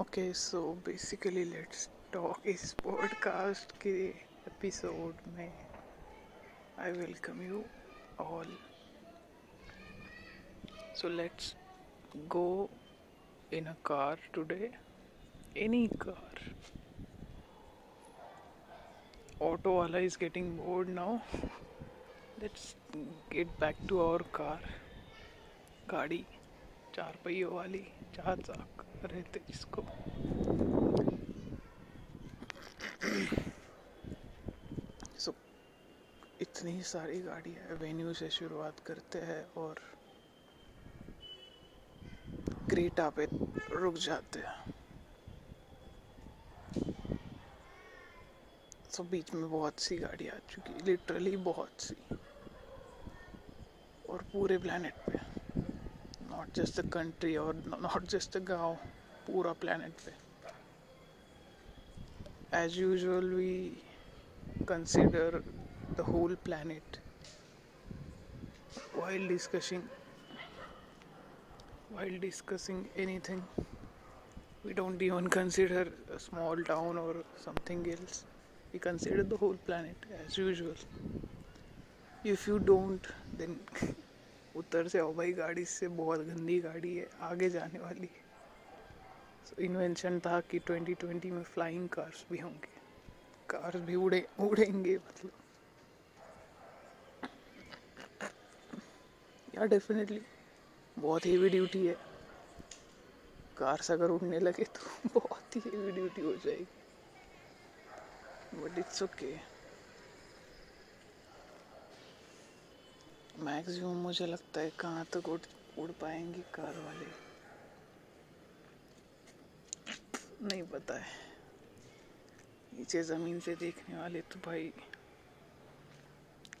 Okay so basically let's talk इस podcast के episode में I welcome you all so let's go in a car today any car auto वाला is getting bored now let's get back to our car गाड़ी चार पहियों वाली चार चाक रहते जिसको। सो इतनी सारी गाड़ी है, वेन्यू से शुरुआत करते हैं और क्रीटा पे रुक जाते हैं। सो बीच में बहुत सी गाड़ी आ चुकी लिटरली बहुत सी। और पूरे प्लानट पे। नॉट जस्ट द कंट्री और नॉट जस्ट द गांव पूरा प्लानट पे as usual we consider the whole planet while discussing while discussing anything we don't even consider a small town or something else we consider the whole planet as usual if you don't then उतर से आओ भाई गाड़ी से बहुत गंदी गाड़ी है आगे जाने वाली so, इन्वेंशन था कि 2020 में फ्लाइंग कार्स भी होंगे। कार्स भी उड़े उड़ेंगे मतलब। या डेफिनेटली बहुत हेवी ड्यूटी है। कार्स अगर उड़ने लगे तो बहुत ही हेवी ड्यूटी हो जाएगी। बट इट्स ओके मैक्सिमम मुझे लगता है कहाँ तक उड़ उड़ पाएँगी कार वाले। नहीं पता है। नीचे ज़मीन से देखने वाले तो भाई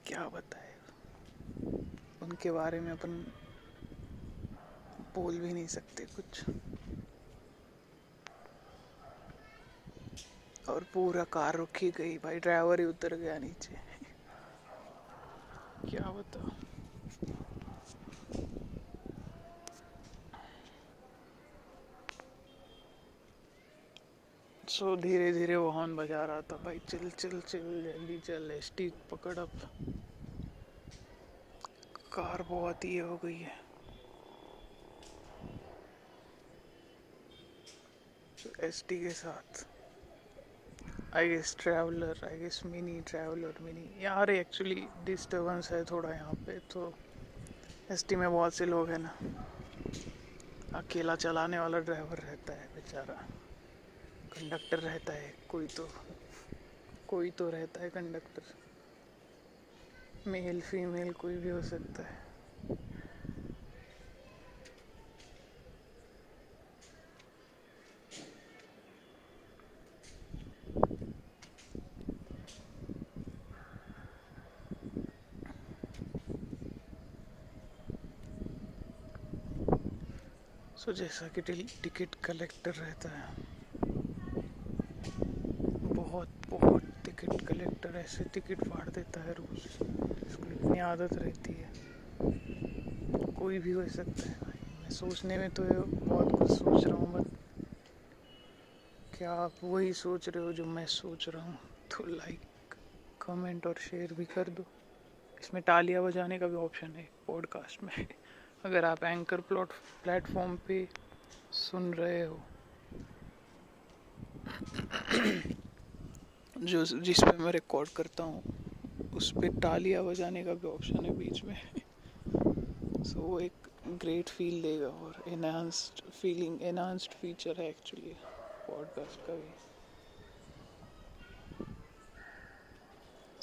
क्या बताए। उनके बारे में अपन बोल भी नहीं सकते कुछ। और पूरा कार रुकी गई भाई, ड्राइवर ही उतर गया नीचे। क्या बताओ सो धीरे धीरे वो हॉर्न बजा रहा था भाई। चल चल चल, जल्दी चल एस टी पकड़ अब। कार बहुत ही हो गई है। एस टी के साथ। I guess traveller I guess mini traveller mini यार एक्चुअली डिस्टर्बेंस है थोड़ा यहाँ पे तो एस टी में बहुत से लोग हैं ना। अकेला चलाने वाला ड्राइवर रहता है बेचारा। कंडक्टर रहता है, कोई तो कोई तो रहता है कंडक्टर। मेल, फीमेल कोई भी हो सकता है। सो जैसा कि टिकट कलेक्टर रहता है। बहुत बहुत टिकट कलेक्टर ऐसे टिकट फाड़ देता है रोज। इसको इतनी आदत रहती है। कोई भी हो सकता है। मैं सोचने में तो बहुत कुछ सोच रहा हूँ, बट क्या आप वही सोच रहे हो जो मैं सोच रहा हूँ? तो लाइक कमेंट और शेयर भी कर दो। इसमें टालियाँ बजाने का भी ऑप्शन है पॉडकास्ट में। अगर आप एंकर प्लॉट प्लेटफॉर्म पे सुन रहे हो जो जिस पे मैं रिकॉर्ड करता हूँ उस पर टालियाँ बजाने का भी ऑप्शन है बीच में। सो so, वो एक ग्रेट फील देगा और एनहांस्ड फीलिंग एनहांस्ड फीचर है एक्चुअली पॉडकास्ट का भी।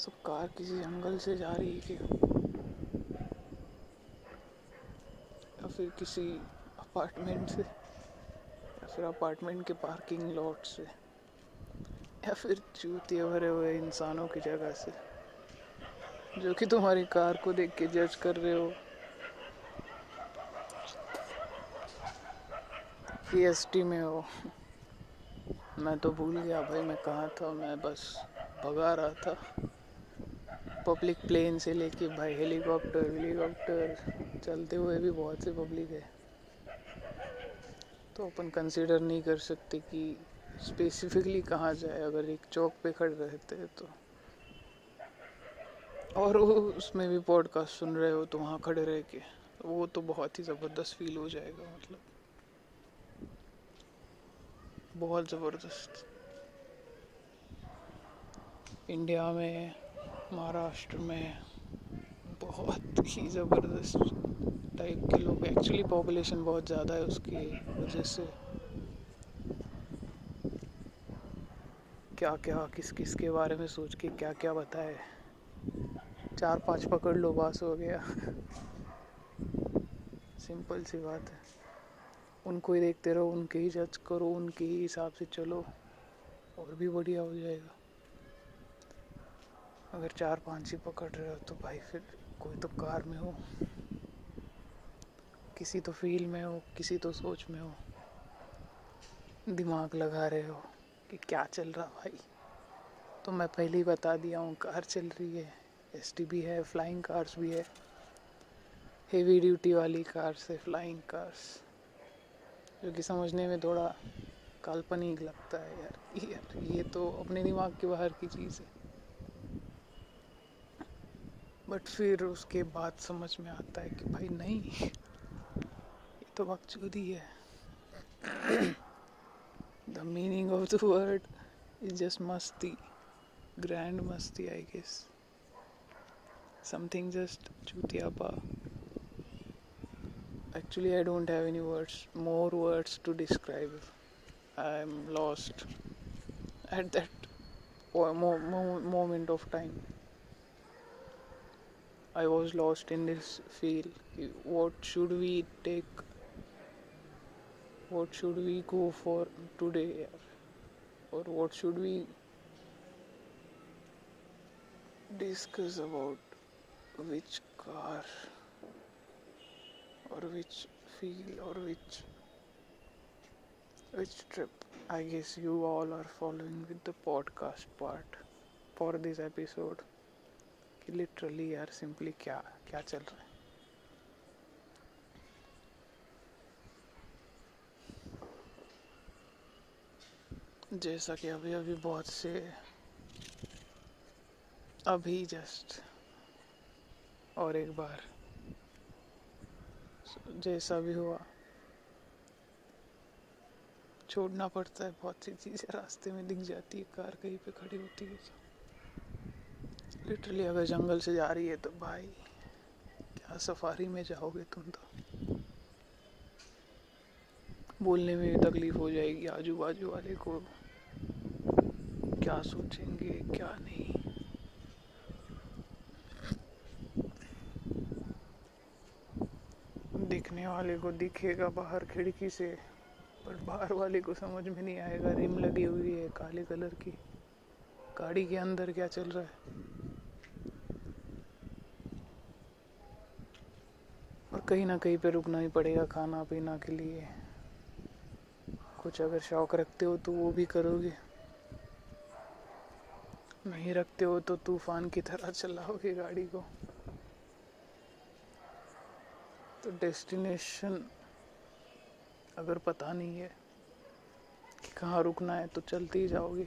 सो so, कार किसी जंगल से जा रही है क्या? या फिर किसी अपार्टमेंट से? या फिर अपार्टमेंट के पार्किंग लॉट से? या फिर चूतिए भरे हुए इंसानों की जगह से, जो कि तुम्हारी कार को देख के जज कर रहे हो। कि में हो। मैं तो भूल गया भाई, मैं कहाँ था? मैं बस भगा रहा था। पब्लिक प्लेन से लेके भाई हेलीकॉप्टर हेलीकॉप्टर चलते हुए भी बहुत से पब्लिक है। तो अपन कंसिडर नहीं कर सकते कि स्पेसिफिकली कहाँ जाए, अगर एक चौक पे खड़े रहते हैं तो। और उसमें भी पॉडकास्ट सुन रहे हो तो वहाँ खड़े रह के, वो तो बहुत ही ज़बरदस्त फील हो जाएगा मतलब। बहुत ज़बरदस्त। इंडिया में, महाराष्ट्र में बहुत ही ज़बरदस्त टाइप के लोग एक्चुअली पॉपुलेशन बहुत ज़्यादा है उसकी वजह से। क्या क्या, किस किस के बारे में सोच के क्या क्या बताए। चार पाँच पकड़ लो, बास हो गया। सिंपल सी बात है। उनको ही देखते रहो, उनके ही जज करो, उनके ही हिसाब से चलो, और भी बढ़िया हो जाएगा। अगर चार पाँच ही पकड़ रहे हो तो भाई फिर कोई तो कार में हो। किसी तो फील में हो, किसी तो सोच में हो। दिमाग लगा रहे हो। कि क्या चल रहा भाई? तो मैं पहले ही बता दिया हूँ, कार चल रही है एस भी है फ्लाइंग कार्स भी है। हेवी ड्यूटी वाली कार्स है फ्लाइंग कार्स जो कि समझने में थोड़ा काल्पनिक लगता है यार यार, ये तो अपने दिमाग के बाहर की चीज़ है। बट फिर उसके बाद समझ में आता है कि भाई नहीं, ये तो वक्त बकचोदी है। the meaning of the word is just masti, grand masti, I guess. Something just chutiapa. Actually, I don't have any words, more words to describe. I'm lost at that moment of time. I was lost in this field. What should we take what should we go for today or what should we discuss about which car or which feel or which which trip i guess you all are following with the podcast part for this episode literally यार simply क्या क्या चल रहा है जैसा कि अभी अभी बहुत से अभी जस्ट और एक बार जैसा भी हुआ। छोड़ना पड़ता है बहुत सी चीज़ें, रास्ते में दिख जाती है, कार कहीं पे खड़ी होती है तो। लिटरली अगर जंगल से जा रही है तो भाई, क्या सफारी में जाओगे तुम तो? बोलने में तकलीफ़ हो जाएगी आजू बाजू वाले को। क्या सोचेंगे, क्या नहीं। दिखने वाले को दिखेगा बाहर खिड़की से, पर बाहर वाले को समझ में नहीं आएगा। रिम लगी हुई है काले कलर की। गाड़ी के अंदर क्या चल रहा है? और कहीं ना कहीं पे रुकना ही पड़ेगा खाना पीना के लिए। कुछ अगर शौक रखते हो तो वो भी करोगे। नहीं रखते हो तो तूफ़ान की तरह चलाओगे गाड़ी को। तो डेस्टिनेशन अगर पता नहीं है कि कहाँ रुकना है तो चलती ही जाओगे।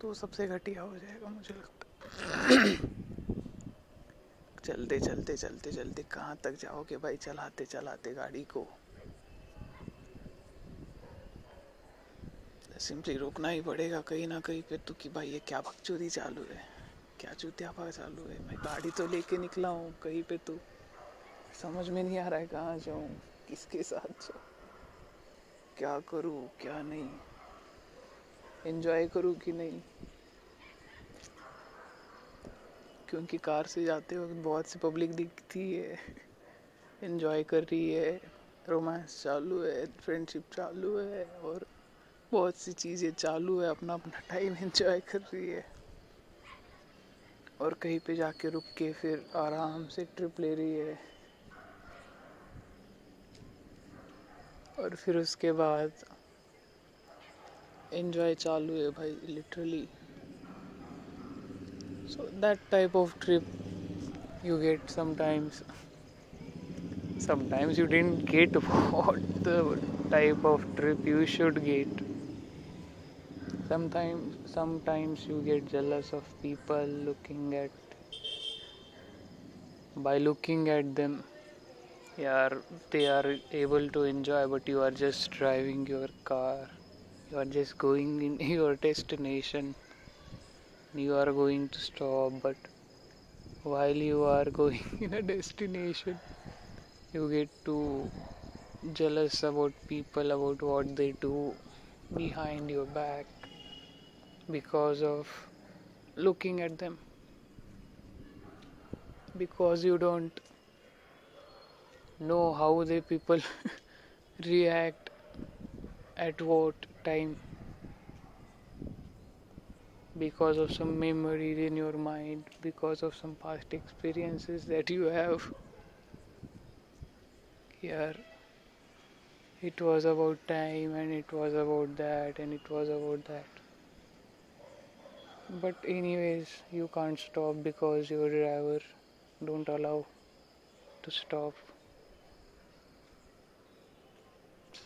तो सबसे घटिया हो जाएगा मुझे लगता चलते चलते चलते चलते कहाँ तक जाओगे भाई? चलाते चलाते गाड़ी को। सिंपली रोकना ही पड़ेगा, कहीं ना कहीं पे तो कि भाई ये क्या बकचोदी चालू है? क्या चूतियापा चालू है? मैं गाड़ी तो लेके निकला हूँ, कहीं पे तो समझ में नहीं आ रहा है कहाँ जाऊँ, किसके साथ जाऊँ, क्या करूँ, क्या नहीं एंजॉय करूँ कि नहीं? क्योंकि कार से जाते वक्त बहुत सी पब्लिक दिखती है एंजॉय कर रही है रोमांस चालू है फ्रेंडशिप चालू है और बहुत सी चीज़ें चालू है, अपना अपना टाइम एंजॉय कर रही है। और कहीं पे जाके रुक के फिर आराम से ट्रिप ले रही है। और फिर उसके बाद एंजॉय चालू है भाई literally so that type of trip you get sometimes sometimes you didn't get what the type of trip you should get sometimes sometimes you get jealous of people looking at by looking at them yeah, they are able to enjoy but you are just driving your car. You are just going in your destination. You are going to stop but while you are going in a destination you get to jealous about people about what they do behind your back because of looking at them. Because you don't know how the people react at what time. Because of some memories in your mind because of some past experiences that you have. Here it was about time and it was about that and it was about that but anyways you can't stop because your driver don't allow to stop.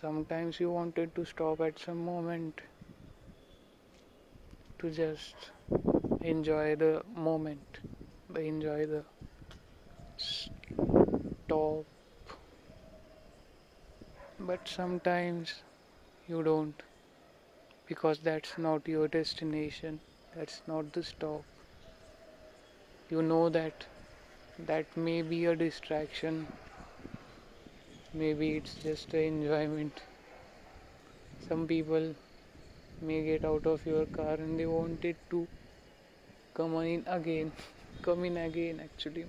Sometimes you wanted to stop at some moment to just enjoy the moment enjoy the stop. But sometimes you don't because that's not your destination that's not the stop you know that that may be a distraction maybe it's just an enjoyment some people may get out of your car and they wanted to come in again come in again actually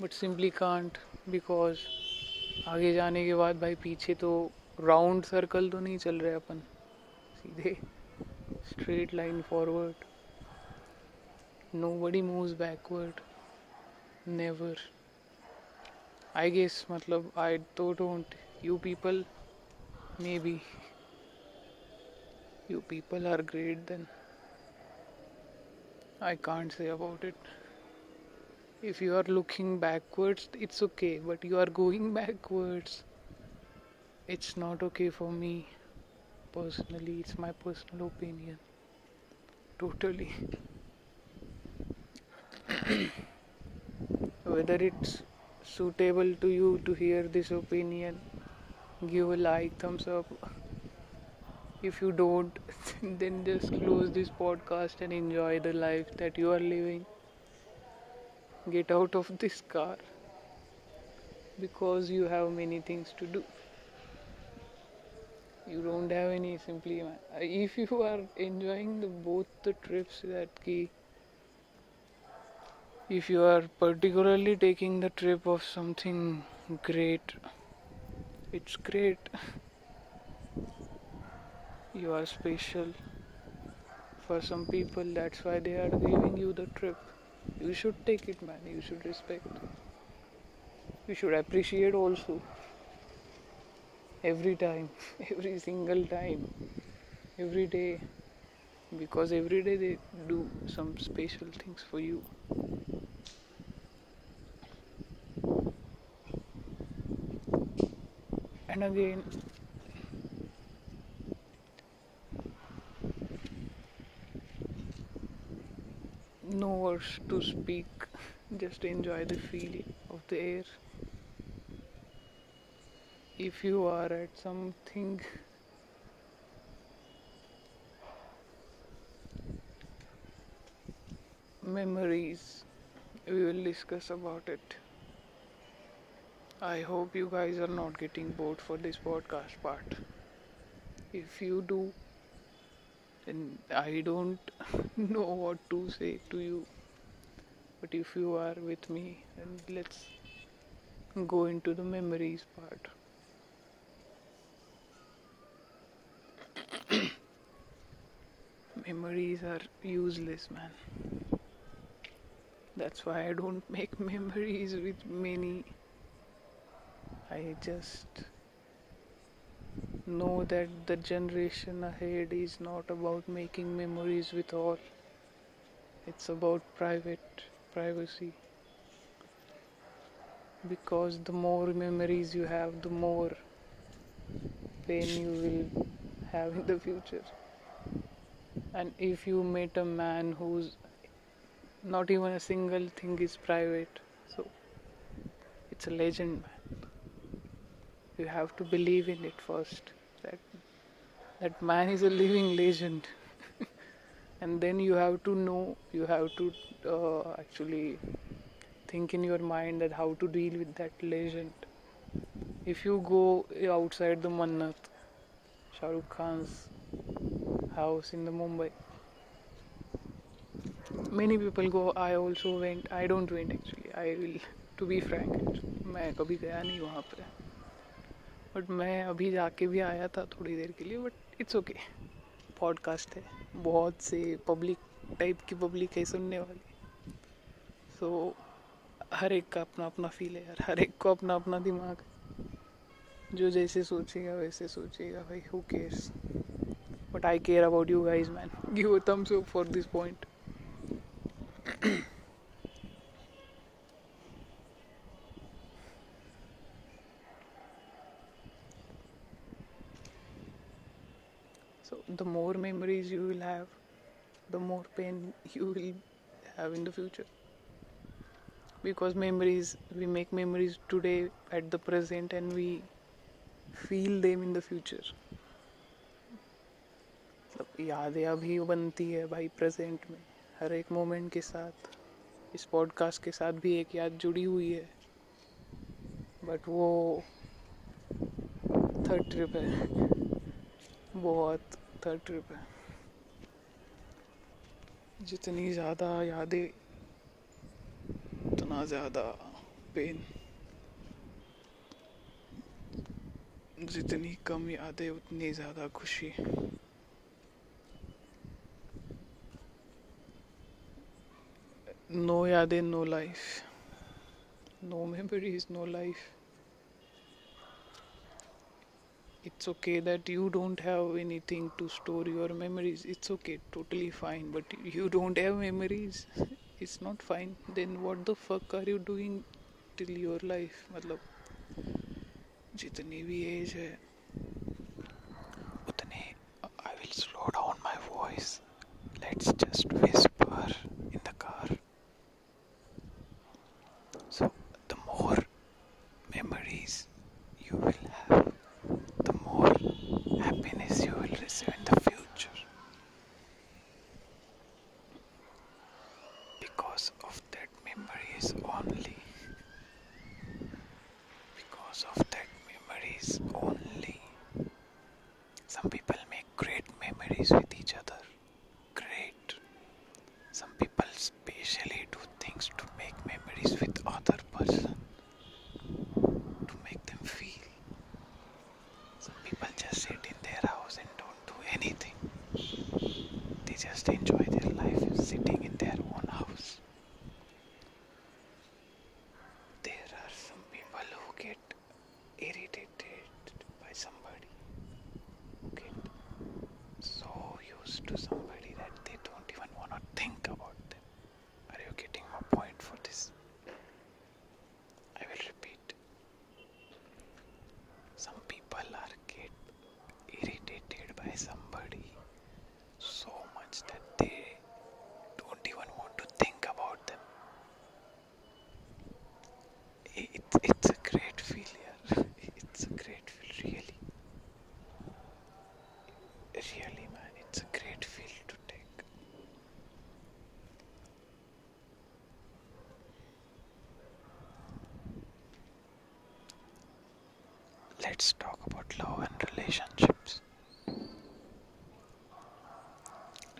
but simply can't because आगे जाने के बाद भाई पीछे तो round circle तो नहीं चल रहे अपन सीधे line forward nobody moves backward never I guess, matlab, I तो don't. You people, maybe. You people are great then. I can't say about it. If you are looking backwards, it's okay, but you are going backwards. It's not okay for me. Personally, it's my personal opinion. Totally. Whether it's suitable to you to hear this opinion give a like thumbs up if you don't then just close this podcast and enjoy the life that you are living get out of this car because you have many things to do you don't have any simply uh, if you are enjoying the both the trips that key if you are particularly taking the trip of something great it's great. You are special for some people. That's why they are giving you the trip. You should take it man. You should respect. You should appreciate also every time every single time every day. Because every day they do some special things for you. And again no words to speak just enjoy the feeling of the air if you are at something memories we will discuss about it I hope you guys are not getting bored for this podcast part. If you do, then I don't know what to say to you. But if you are with me, then let's go into the memories part. Memories are useless, man. That's why I don't make memories with many I just know that the generation ahead is not about making memories with all, it's about private privacy because the more memories you have, the more pain you will have in the future. And if you meet a man who's not even a single thing is private, so it's a legend, man. You have to believe in it first. That that man is a living legend. and then you have to know, you have to uh, actually think in your mind that how to deal with that legend. If you go outside the Mannat, Shah Rukh Khan's house in the Mumbai, many people go. I also went. I don't went actually. I will, to be frank, मैं कभी गया नहीं वहाँ पर but मैं अभी जाके भी आया था थोड़ी देर के लिए बट इट्स ओके पॉडकास्ट है। बहुत से पब्लिक टाइप की पब्लिक है सुनने वाली। सो so, हर एक का अपना अपना फील है यार। हर एक को अपना अपना दिमाग जो जैसे सोचेगा वैसे सोचेगा भाई who cares but I care about you guys, man. Give a thumbs up for this point. so, the more memories you will have, the more pain you will have in the future. Because memories, we make memories today at the present and we feel them in the future. मतलब यादें अभी बनती है भाई present में, हर एक moment के साथ। इस पॉडकास्ट के साथ भी एक याद जुड़ी हुई है। बट वो थर्ड ट्रिप है। बहुत थर्ड ट्रिप है। जितनी ज़्यादा यादें, उतना ज़्यादा पेन जितनी कम यादें, उतनी ज़्यादा खुशी। नो याद यादें no life no memories no life it's okay that you don't have anything to store your memories it's okay totally fine but you don't have memories it's not fine then what the fuck are you doing till your life मतलब जितनी भी age है receive in the future. Because of that memory is only. Because of that memories only. Some people make great memories with each other. Great. Some people specially do things to make memories with other person to make them feel. Some people just sit in their house and don't do anything. They just enjoy their life sitting in their own house. There are some people who get irritated by somebody, who get so used to somebody that they don't even want to think about them. Are you getting my point for this? I will repeat. Some people are get irritated by somebody so much that they don't even want to think about them. It, it's a great failure. It's a great feel, really. Really, man, it's a great feel to take. Let's talk about love and relationships.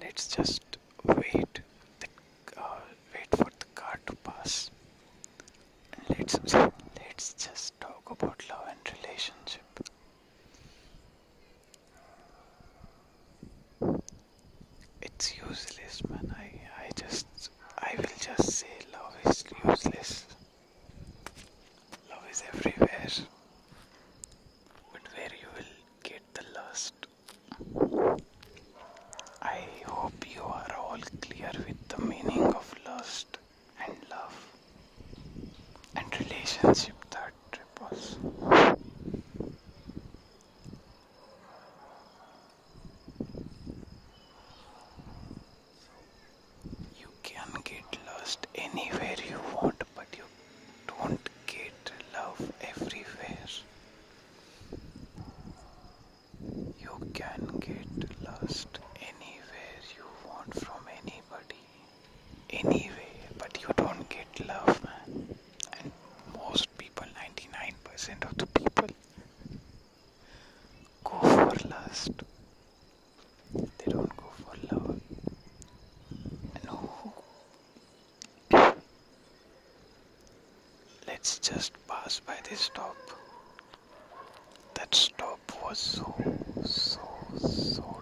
Let's just calcium that was Let's just pass by this stop. That stop was so, so, so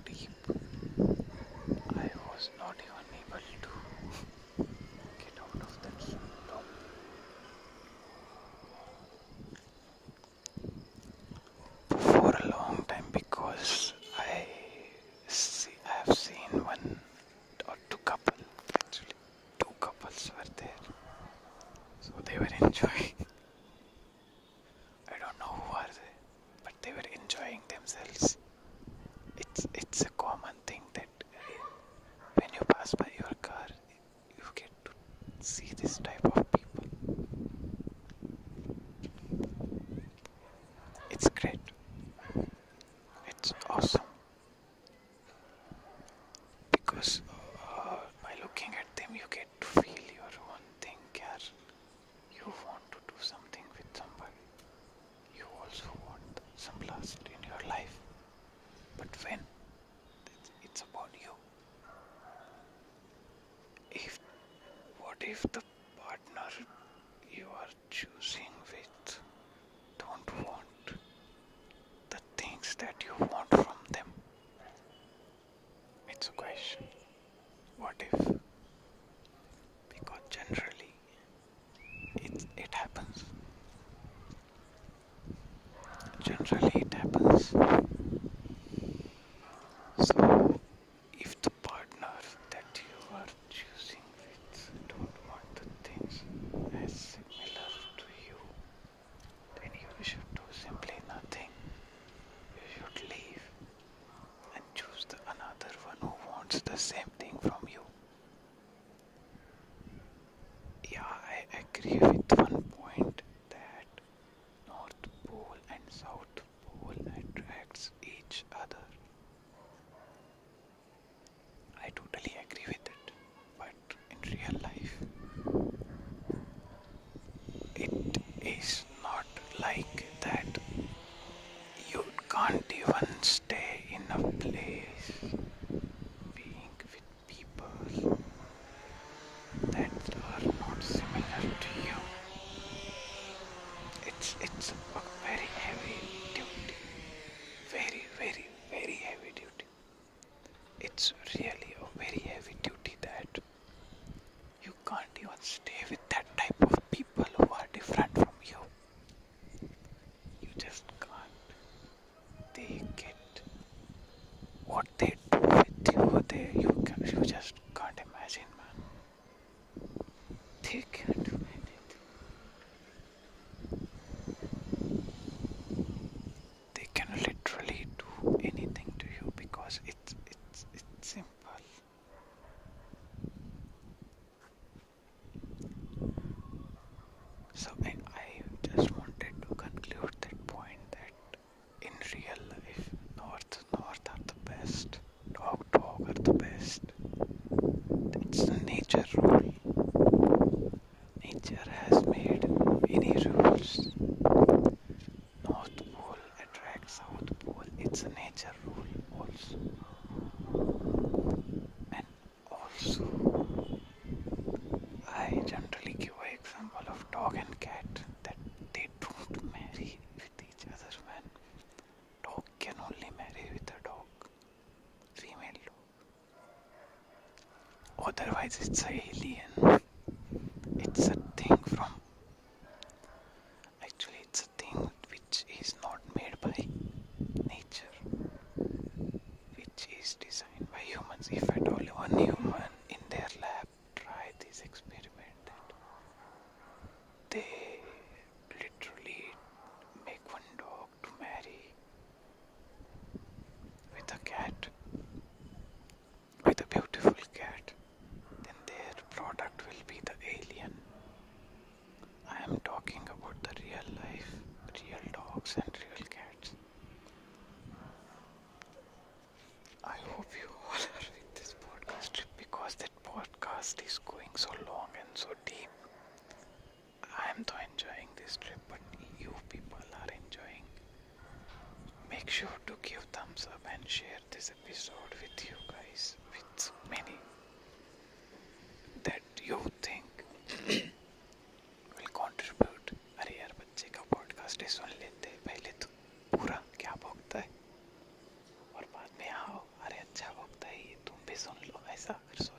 because uh, oh, by looking at them you get to feel your one thing care you want to do something with somebody. You also want some lust in your life. But when it's about you if what if the if because generally it, it happens. Generally it happens. So if the partner that you are choosing with don't want the things as similar to you then you should do simply nothing. You should leave and choose the another one who wants the same. Soon low